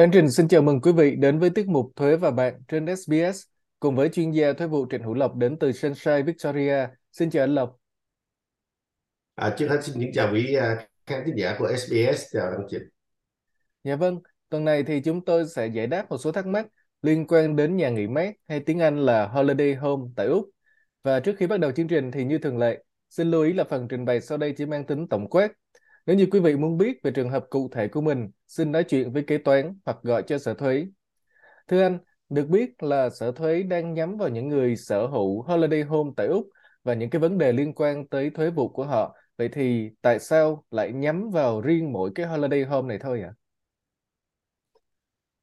Lan Trình xin chào mừng quý vị đến với tiết mục Thuế và bạn trên SBS cùng với chuyên gia thuế vụ Trịnh Hữu Lộc đến từ Sunshine Victoria. Xin chào anh Lộc. À, trước hết xin kính chào quý uh, khán thính giả của SBS. Chào anh Trịnh. Dạ vâng, tuần này thì chúng tôi sẽ giải đáp một số thắc mắc liên quan đến nhà nghỉ mát hay tiếng Anh là Holiday Home tại Úc. Và trước khi bắt đầu chương trình thì như thường lệ, xin lưu ý là phần trình bày sau đây chỉ mang tính tổng quát nếu như quý vị muốn biết về trường hợp cụ thể của mình, xin nói chuyện với kế toán hoặc gọi cho sở thuế. Thưa anh, được biết là sở thuế đang nhắm vào những người sở hữu holiday home tại Úc và những cái vấn đề liên quan tới thuế vụ của họ. Vậy thì tại sao lại nhắm vào riêng mỗi cái holiday home này thôi ạ?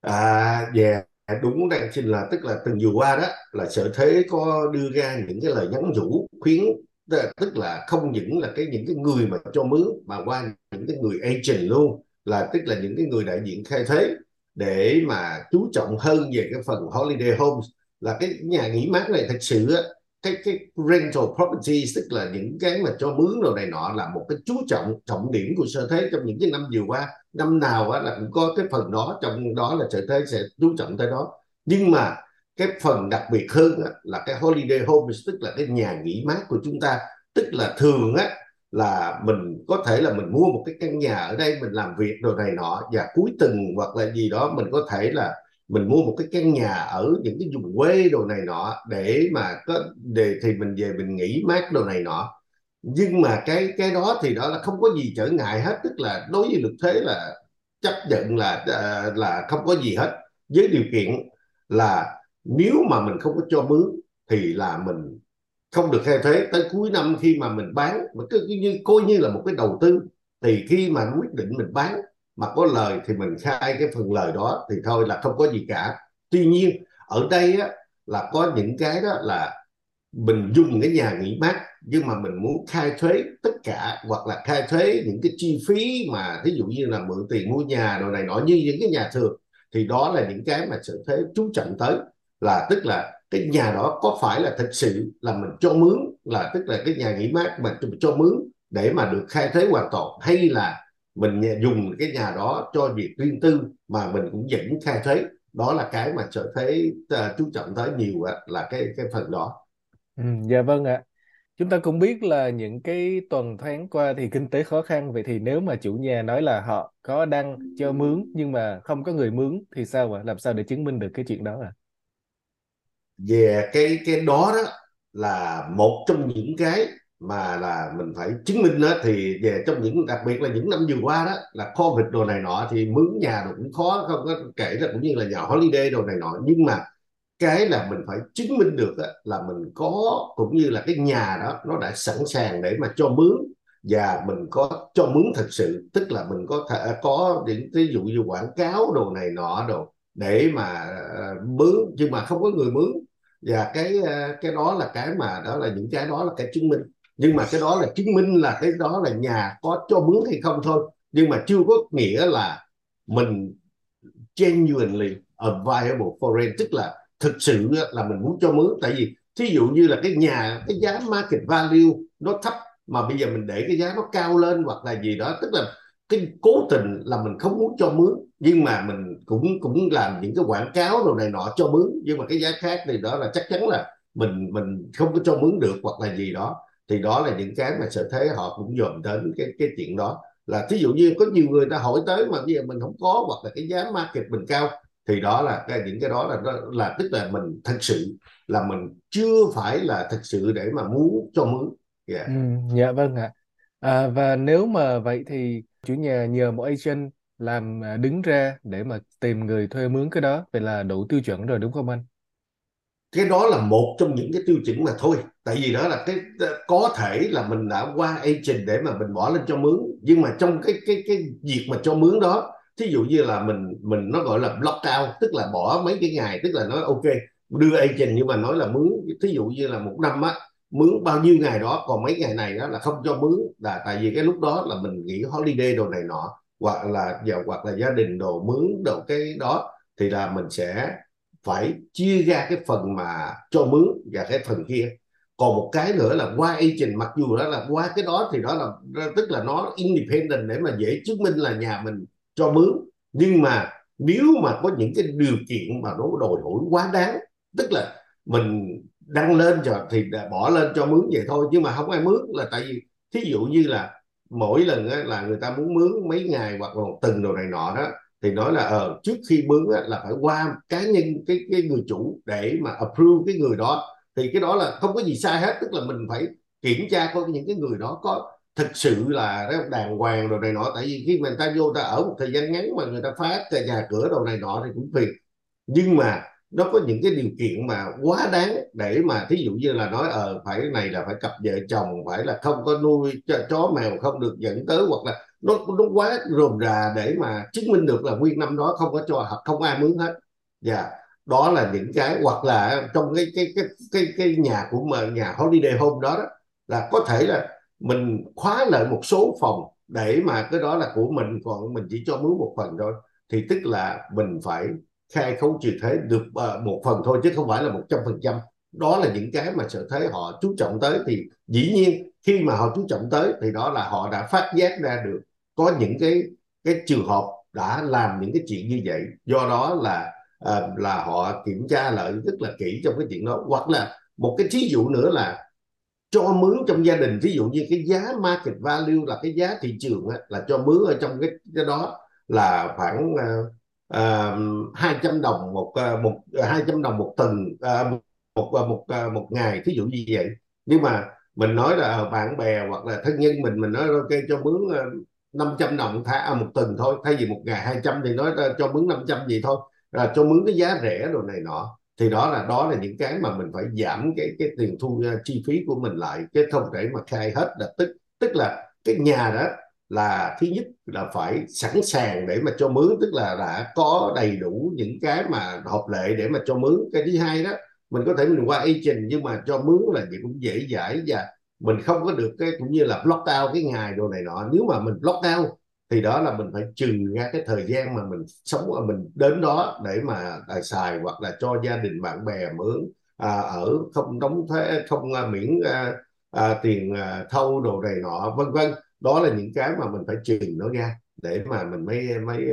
À? dạ, yeah. đúng đang xin là tức là từng vừa qua đó là sở thuế có đưa ra những cái lời nhắn nhủ khuyến tức là không những là cái, những cái người mà cho mướn, mà qua những cái người agent luôn, là tức là những cái người đại diện khai thuế để mà chú trọng hơn về cái phần holiday homes. Là cái nhà nghỉ mát này thật sự á, cái cái rental property, tức là những cái mà cho mướn đồ này nọ là một cái chú trọng trọng điểm của sở thế trong những cái năm vừa qua. Năm nào á là cũng có cái phần đó, trong đó là sở thế sẽ chú trọng tới đó. Nhưng mà cái phần đặc biệt hơn á, là cái holiday home tức là cái nhà nghỉ mát của chúng ta. Tức là thường á là mình có thể là mình mua một cái căn nhà ở đây mình làm việc đồ này nọ và cuối tuần hoặc là gì đó mình có thể là mình mua một cái căn nhà ở những cái vùng quê đồ này nọ để mà có để thì mình về mình nghỉ mát đồ này nọ. Nhưng mà cái cái đó thì đó là không có gì trở ngại hết tức là đối với luật thuế là chấp nhận là à, là không có gì hết. Với điều kiện là nếu mà mình không có cho mướn thì là mình không được khai thuế. Tới cuối năm khi mà mình bán mà cứ như coi như là một cái đầu tư thì khi mà quyết định mình bán mà có lời thì mình khai cái phần lời đó thì thôi là không có gì cả. Tuy nhiên ở đây á, là có những cái đó là mình dùng cái nhà nghỉ mát nhưng mà mình muốn khai thuế tất cả hoặc là khai thuế những cái chi phí mà ví dụ như là mượn tiền mua nhà đồ này nọ như những cái nhà thường thì đó là những cái mà sở thuế chú trọng tới là tức là cái nhà đó có phải là thực sự là mình cho mướn là tức là cái nhà nghỉ mát mà mình cho mướn để mà được khai thuế hoàn toàn hay là mình dùng cái nhà đó cho việc riêng tư mà mình cũng vẫn khai thuế đó là cái mà sở thuế à, chú trọng tới nhiều là cái cái phần đó. Ừ, dạ vâng ạ. Chúng ta cũng biết là những cái tuần tháng qua thì kinh tế khó khăn vậy thì nếu mà chủ nhà nói là họ có đăng cho mướn nhưng mà không có người mướn thì sao ạ? Làm sao để chứng minh được cái chuyện đó ạ? à? Về cái cái đó đó là một trong những cái mà là mình phải chứng minh đó thì về trong những đặc biệt là những năm vừa qua đó là covid đồ này nọ thì mướn nhà đồ cũng khó không có kể là cũng như là nhà holiday đồ này nọ. Nhưng mà cái là mình phải chứng minh được đó, là mình có cũng như là cái nhà đó nó đã sẵn sàng để mà cho mướn. Và mình có cho mướn thật sự tức là mình có thể có những ví dụ như quảng cáo đồ này nọ đồ để mà ờ, mướn. Nhưng mà không có người mướn và cái ờ, cái đó là cái mà, đó là những cái đó là cái chứng minh. Nhưng mà cái đó là chứng minh là cái đó là nhà có cho mướn hay không thôi. Nhưng mà chưa có nghĩa là mình genuinely viable foreign tức là thực sự là mình muốn cho mướn tại vì thí dụ như là cái nhà, cái giá market value nó thấp, mà bây giờ mình để cái giá nó cao lên hoặc là gì đó, tức là cái cố tình là mình không muốn cho mướn nhưng mà mình cũng cũng làm những cái quảng cáo đồ này nọ cho mướn. Nhưng mà cái giá khác thì đó là chắc chắn là mình mình không có cho mướn được hoặc là gì đó. Thì đó là những cái mà sở thế họ cũng dồn đến cái cái chuyện đó. Là thí dụ như có nhiều người ta hỏi tới mà bây giờ mình không có hoặc là cái giá market mình cao thì đó là cái những cái đó là là, là tức là mình thật sự là mình chưa phải là thật sự để mà muốn cho mướn. Yeah. ừ, dạ vâng ạ. À, và nếu mà vậy thì chủ nhà nhờ một agent làm à, đứng ra để mà tìm người thuê mướn cái đó, vậy là đủ tiêu chuẩn rồi, đúng không anh? Cái đó là một trong những cái tiêu chuẩn mà thôi. Tại vì đó là cái, có thể là mình đã qua agent để mà mình bỏ lên cho mướn. Nhưng mà trong cái cái cái việc mà cho mướn đó, thí dụ như là mình mình nó gọi là block out, tức là bỏ mấy cái ngày, tức là nói ok, đưa agent nhưng mà nói là mướn. Thí dụ như là một năm á mướn, bao nhiêu ngày đó, còn mấy ngày này đó là không cho mướn. Là tại vì cái lúc đó là mình nghỉ holiday đồ này nọ, hoặc là giờ hoặc là gia đình đồ mướn đồ cái đó, thì là mình sẽ phải chia ra cái phần mà cho mướn và cái phần kia. Còn một cái nữa là qua agent, mặc dù đó là qua cái đó thì đó là, tức là nó independent để mà dễ chứng minh là nhà mình cho mướn. Nhưng mà nếu mà có những cái điều kiện mà nó đòi hỏi quá đáng, tức là mình đăng lên cho thì bỏ lên cho mướn vậy thôi nhưng mà không ai mướn là tại vì thí dụ như là mỗi lần á, là người ta muốn mướn mấy ngày hoặc là một tuần đồ này nọ đó thì nói là ờ trước khi mướn á, là phải qua cá nhân cái cái người chủ để mà approve cái người đó. Thì cái đó là không có gì sai hết tức là mình phải kiểm tra coi những cái người đó có thực sự là đàng hoàng đồ này nọ. Tại vì khi mà người ta vô ta ở một thời gian ngắn mà người ta phá nhà cửa đồ này nọ thì cũng phiền. Nhưng mà nó có những cái điều kiện mà quá đáng để mà thí dụ như là nói ờ phải này là phải cặp vợ chồng phải là không có nuôi chó mèo không được dẫn tới hoặc là nó nó quá rườm rà để mà chứng minh được là nguyên năm đó không có cho không ai mướn hết và yeah. đó là những cái hoặc là trong cái cái cái cái cái nhà của mà nhà holiday home đó, đó là có thể là mình khóa lại một số phòng để mà cái đó là của mình còn mình chỉ cho mướn một phần thôi thì tức là mình phải khai khấu trừ thuế được ờ, một phần thôi chứ không phải là một trăm phần trăm. Đó là những cái mà sở thuế họ chú trọng tới. Thì dĩ nhiên khi mà họ chú trọng tới thì đó là họ đã phát giác ra được có những cái cái trường hợp đã làm những cái chuyện như vậy. Do đó là ờ, là họ kiểm tra lại rất là kỹ trong cái chuyện đó. Hoặc là một cái thí dụ nữa là cho mướn trong gia đình. Ví dụ như cái giá market value là cái giá thị trường á, là cho mướn ở trong cái cái đó là khoảng ờ, À, uh, 200 đồng một uh, một à, uh, 200 đồng một tuần uh, một uh, một uh, một ngày ví dụ như vậy. Nhưng mà mình nói là bạn bè hoặc là thân nhân mình mình nói ok cho mướn uh, 500 đồng thả à, một tuần thôi thay vì một ngày 200 thì nói ờ, cho mướn 500 gì thôi là cho mướn cái giá rẻ đồ này nọ. Thì đó là đó là những cái mà mình phải giảm cái cái tiền thu uh, chi phí của mình lại cái không thể mà khai hết là tức tức là cái nhà đó là thứ nhất là phải sẵn sàng để mà cho mướn tức là đã có đầy đủ những cái mà hợp lệ để mà cho mướn. Cái thứ hai đó mình có thể mình qua agent nhưng mà cho mướn là gì cũng dễ dãi và mình không có được cái cũng như là block out cái ngày đồ này nọ. Nếu mà mình block out thì đó là mình phải trừ ra cái thời gian mà mình sống ở mình đến đó để mà tài xài hoặc là cho gia đình bạn bè mướn à, ở không đóng thuế không à, miễn à, à, tiền à, thâu đồ này nọ vân vân đó là những cái mà mình phải truyền nó ra để mà mình mới mới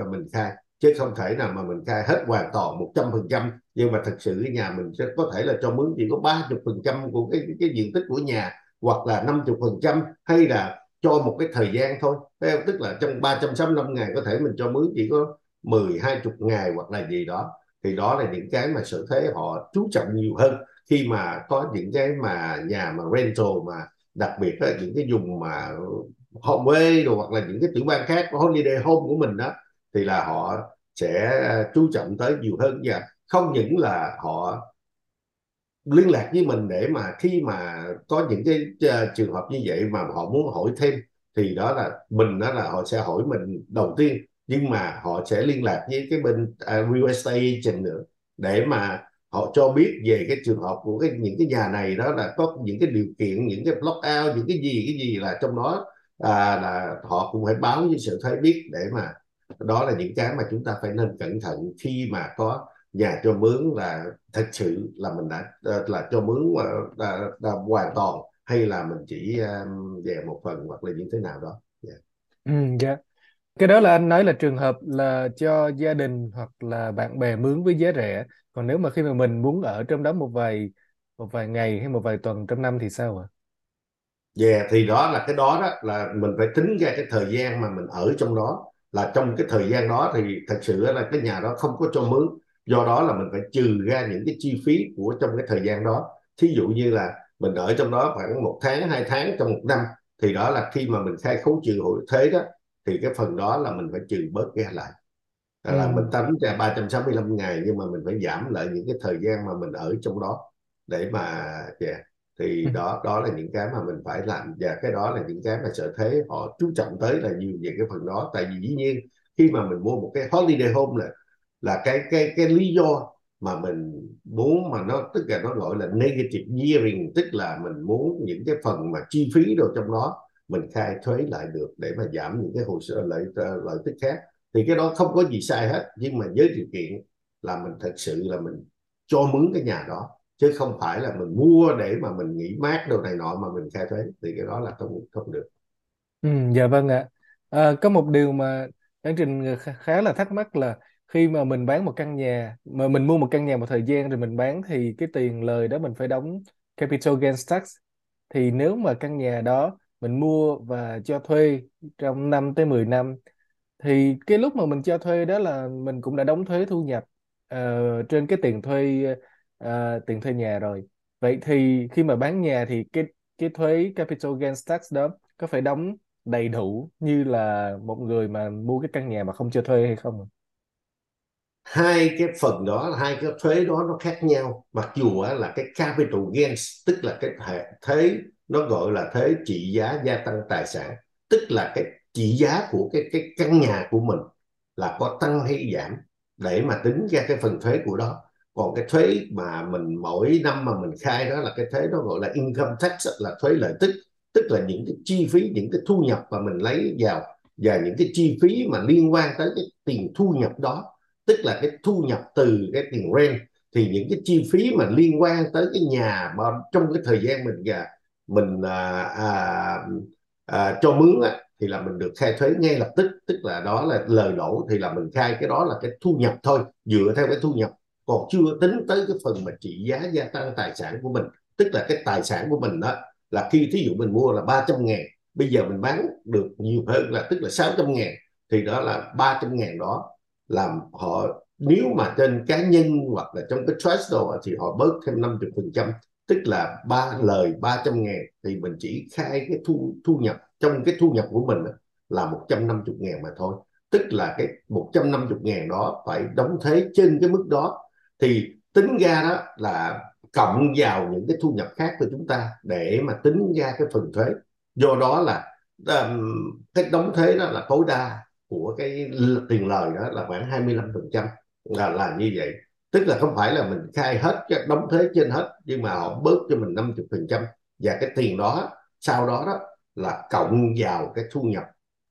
uh, mình khai. Chứ không thể nào mà mình khai hết hoàn toàn một trăm phần trăm. Nhưng mà thật sự cái nhà mình sẽ có thể là cho mướn chỉ có ba chục phần trăm của cái, cái cái diện tích của nhà hoặc là năm chục phần trăm hay là cho một cái thời gian thôi. Theo tức là trong 365 ngày có thể mình cho mướn chỉ có 10 20 ngày hoặc là gì đó. Thì đó là những cái mà sở thế họ chú trọng nhiều hơn khi mà có những cái mà nhà mà rental mà đặc biệt là những cái vùng mà home away rồi hoặc là những cái tiểu bang khác holiday home của mình đó thì là họ sẽ à, chú trọng tới nhiều hơn. Và không những là họ liên lạc với mình để mà khi mà có những cái à, trường hợp như vậy mà họ muốn hỏi thêm thì đó là mình đó là họ sẽ hỏi mình đầu tiên. Nhưng mà họ sẽ liên lạc với cái bên uh, real estate agent nữa để mà họ cho biết về cái trường hợp của cái những cái nhà này đó là có những cái điều kiện những cái block out những cái gì cái gì là trong đó à, là họ cũng phải báo với sự thấy biết để mà đó là những cái mà chúng ta phải nên cẩn thận khi mà có nhà cho mướn là thật sự là mình đã ờ, là cho mướn là, là, là hoàn toàn hay là mình chỉ um, về một phần hoặc là như thế nào đó yeah. Ừ, yeah cái đó là anh nói là trường hợp là cho gia đình hoặc là bạn bè mướn với giá rẻ. Còn nếu mà khi mà mình muốn ở trong đó một vài một vài ngày hay một vài tuần trong năm thì sao ạ? Dạ yeah, thì đó là cái đó đó là mình phải tính ra cái thời gian mà mình ở trong đó. Là trong cái thời gian đó thì thật sự là cái nhà đó không có cho mướn. Do đó là mình phải trừ ra những cái chi phí của trong cái thời gian đó. Thí dụ như là mình ở trong đó khoảng một tháng hai tháng trong một năm thì đó là khi mà mình khai khấu trừ hội thuế đó thì cái phần đó là mình phải trừ bớt ra lại ừ. là mình tính ra 365 ngày nhưng mà mình phải giảm lại những cái thời gian mà mình ở trong đó để mà yeah. Dạ, thì ừ. đó đó là những cái mà mình phải làm và cái đó là những cái mà sở thế họ chú trọng tới là nhiều về cái phần đó tại vì dĩ nhiên khi mà mình mua một cái holiday home là là cái cái cái lý do mà mình muốn mà nó tức là nó gọi là negative gearing tức là mình muốn những cái phần mà chi phí đồ trong đó mình khai thuế lại được để mà giảm những cái hồ sơ lợi ờ, lợi tức khác. Thì cái đó không có gì sai hết nhưng mà với điều kiện là mình thật sự là mình cho mướn cái nhà đó chứ không phải là mình mua để mà mình nghỉ mát đồ này nọ mà mình khai thuế thì cái đó là không không được. Ừ, dạ vâng ạ. À, có một điều mà Anh Trình khá là thắc mắc là khi mà mình bán một căn nhà mà mình mua một căn nhà một thời gian rồi mình bán thì cái tiền lời đó mình phải đóng capital gains tax. Thì nếu mà căn nhà đó mình mua và cho thuê trong 5 tới 10 năm thì cái lúc mà mình cho thuê đó là mình cũng đã đóng thuế thu nhập uh, trên cái tiền thuê uh, tiền thuê nhà rồi. Vậy thì khi mà bán nhà thì cái cái thuế capital gains tax đó có phải đóng đầy đủ như là một người mà mua cái căn nhà mà không cho thuê hay không? hai cái phần đó hai cái thuế đó nó khác nhau mặc dù là cái capital gains tức là cái thuế nó gọi là thuế trị giá gia tăng tài sản. Tức là cái trị giá của cái cái căn nhà của mình là có tăng hay giảm để mà tính ra cái phần thuế của đó. Còn cái thuế mà mình, mỗi năm mà mình khai đó là cái thuế nó gọi là income tax, là thuế lợi tức. Tức là những cái chi phí, những cái thu nhập mà mình lấy vào và những cái chi phí mà liên quan tới cái tiền thu nhập đó. Tức là cái thu nhập từ cái tiền rent. Thì những cái chi phí mà liên quan tới cái nhà mà trong cái thời gian mình và mình à, à, à, cho mướn á, thì là mình được khai thuế ngay lập tức tức là đó là lời lỗ thì là mình khai cái đó là cái thu nhập thôi dựa theo cái thu nhập. Còn chưa tính tới cái phần mà trị giá gia tăng tài sản của mình tức là cái tài sản của mình đó là khi thí dụ mình mua là 300 ngàn bây giờ mình bán được nhiều hơn là tức là 600 ngàn thì đó là 300 ngàn đó làm họ nếu mà trên cá nhân hoặc là trong cái trust đồ thì họ bớt thêm 50 phần trăm tức là ba lời 300 ngàn thì mình chỉ khai cái thu thu nhập trong cái thu nhập của mình là 150 ngàn mà thôi. Tức là cái 150 ngàn đó phải đóng thuế trên cái mức đó. Thì tính ra đó là cộng vào những cái thu nhập khác của chúng ta để mà tính ra cái phần thuế. Do đó là um, cái đóng thuế đó là tối đa của cái tiền lời đó là khoảng 25 phần trăm là là như vậy tức là không phải là mình khai hết cái đóng thuế trên hết, nhưng mà họ bớt cho mình 50 phần trăm. Và cái tiền đó, sau đó đó là cộng vào cái thu nhập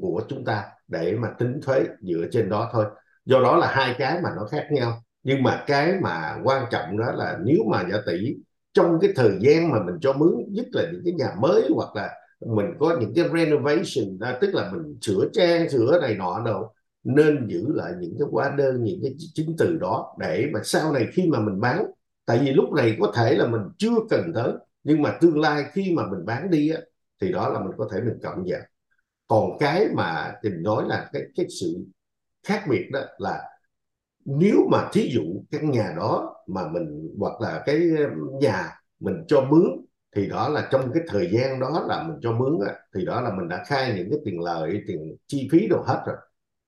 của chúng ta để mà tính thuế dựa trên đó thôi. Do đó là hai cái mà nó khác nhau. Nhưng mà cái mà quan trọng đó là nếu mà giả tỷ trong cái thời gian mà mình cho mướn, nhất là những cái nhà mới hoặc là mình có những cái renovation, tức là mình sửa trang, sửa này nọ đâu nên giữ lại những cái hóa đơn những cái chứng từ đó để mà sau này khi mà mình bán tại vì lúc này có thể là mình chưa cần tới nhưng mà tương lai khi mà mình bán đi á, thì đó là mình có thể mình cộng vào còn cái mà mình nói là cái cái sự khác biệt đó là nếu mà thí dụ căn nhà đó mà mình hoặc là cái nhà mình cho mướn thì đó là trong cái thời gian đó là mình cho mướn á, thì đó là mình đã khai những cái tiền lời tiền chi phí đồ hết rồi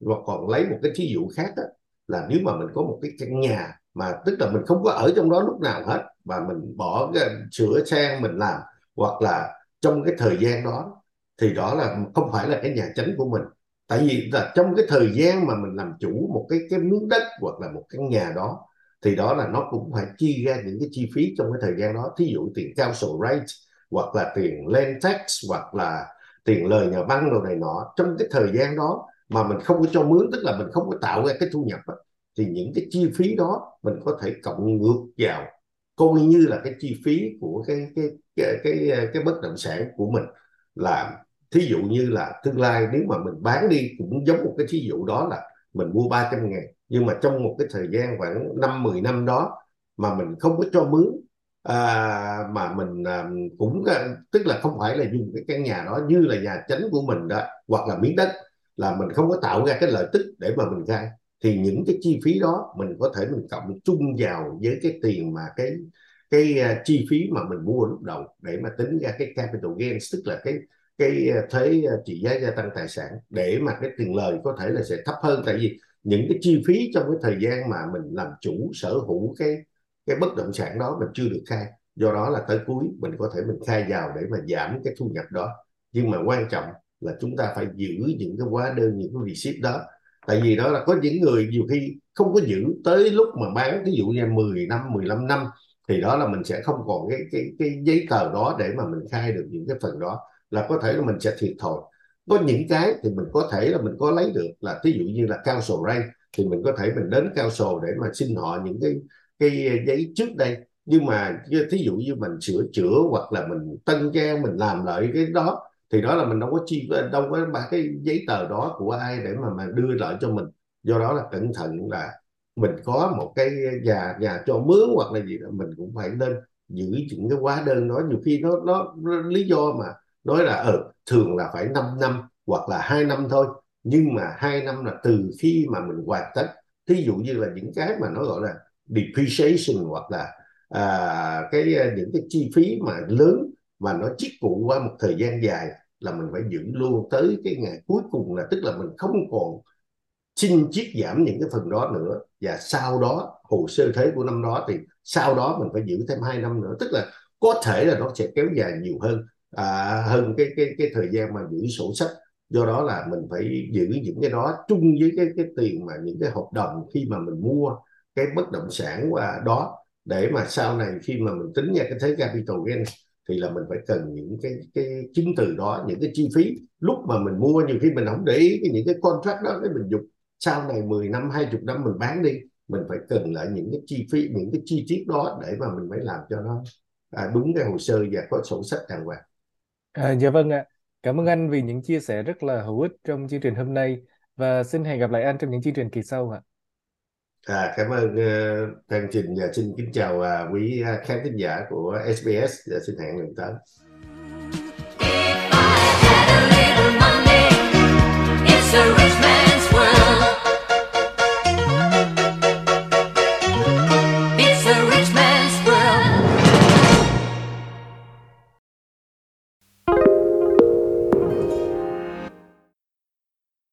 và còn lấy một cái thí dụ khác á, là nếu mà mình có một cái căn nhà mà tức là mình không có ở trong đó lúc nào hết và mình bỏ cái sửa sang mình làm hoặc là trong cái thời gian đó thì đó là không phải là cái nhà tránh của mình. Tại vì là trong cái thời gian mà mình làm chủ một cái cái miếng đất hoặc là một căn nhà đó thì đó là nó cũng phải chi ra những cái chi phí trong cái thời gian đó. Thí dụ tiền council rate hoặc là tiền land tax hoặc là tiền lời nhà băng đồ này nọ. Trong cái thời gian đó mà mình không có cho mướn tức là mình không có tạo ra cái thu nhập đó, thì những cái chi phí đó mình có thể cộng ngược vào. Coi như là cái chi phí của cái cái cái cái, cái bất động sản của mình là thí dụ như là tương lai nếu mà mình bán đi cũng giống một cái thí dụ đó là mình mua 300 ngàn nhưng mà trong một cái thời gian khoảng 5 10 năm đó mà mình không có cho mướn à, mà mình à, cũng à, tức là không phải là dùng cái căn nhà đó như là nhà tránh của mình đó hoặc là miếng đất là mình không có tạo ra cái lợi tức để mà mình khai thì những cái chi phí đó mình có thể mình cộng chung vào với cái tiền mà cái cái uh, chi phí mà mình mua lúc đầu để mà tính ra cái capital gains tức là cái cái à, thuế à, trị giá gia tăng tài sản để mà cái tiền lời có thể là sẽ thấp hơn. Tại vì những cái chi phí trong cái thời gian mà mình làm chủ sở hữu cái cái bất động sản đó mình chưa được khai do đó là tới cuối mình có thể mình khai vào để mà giảm cái thu nhập đó. Nhưng mà quan trọng là chúng ta phải giữ những cái hóa đơn, những cái receipt đó. Tại vì đó là có những người nhiều khi không có giữ, tới lúc mà bán ví dụ như 10 năm 15 năm, thì đó là mình sẽ không còn cái cái cái giấy tờ đó để mà mình khai được những cái phần đó, là có thể là mình sẽ thiệt thòi. Có những cái thì mình có thể là mình có lấy được, là ví dụ như là cao sổ ray thì mình có thể mình đến cao sổ để mà xin họ những cái cái giấy trước đây. Nhưng mà thí dụ như mình sửa chữa hoặc là mình tân trang, mình làm lại cái đó thì đó là mình đâu có chi đâu có ba cái giấy tờ đó của ai để mà mà đưa lại cho mình. Do đó là cẩn thận là mình có một cái nhà nhà cho mướn hoặc là gì đó mình cũng phải nên giữ những cái hóa đơn đó. Nhiều khi nó nó, nó lý do mà nói là ở ừ, thường là phải 5 năm hoặc là hai năm thôi. Nhưng mà hai năm là từ khi mà mình hoàn tất. Thí dụ như là những cái mà nó gọi là depreciation hoặc là à, cái à, những cái chi phí mà lớn và nó chiết cụ qua một thời gian dài là mình phải giữ luôn tới cái ngày cuối cùng là tức là mình không còn xin chiết giảm những cái phần đó nữa. Và sau đó hồ sơ thuế của năm đó thì sau đó mình phải giữ thêm hai năm nữa. Tức là có thể là nó sẽ kéo dài nhiều hơn à, hơn cái cái cái thời gian mà giữ sổ sách. Do đó là mình phải giữ những cái đó chung với cái cái tiền mà những cái hợp đồng khi mà mình mua cái bất động sản qua đó. Để mà sau này khi mà mình tính ra cái thuế capital gain thì là mình phải cần những cái cái chứng từ đó những cái chi phí lúc mà mình mua nhiều khi mình không để ý cái những cái contract đó cái mình dùng sau này 10 năm 20 năm mình bán đi mình phải cần lại những cái chi phí những cái chi tiết đó để mà mình mới làm cho nó à, đúng cái hồ sơ và có sổ sách đàng hoàng À, dạ vâng ạ. Cảm ơn anh vì những chia sẻ rất là hữu ích trong chương trình hôm nay và xin hẹn gặp lại anh trong những chương trình kỳ sau ạ. À, cảm ơn uh, trình và xin kính chào uh, quý uh, khán thính giả của SBS và dạ, xin hẹn lần tới.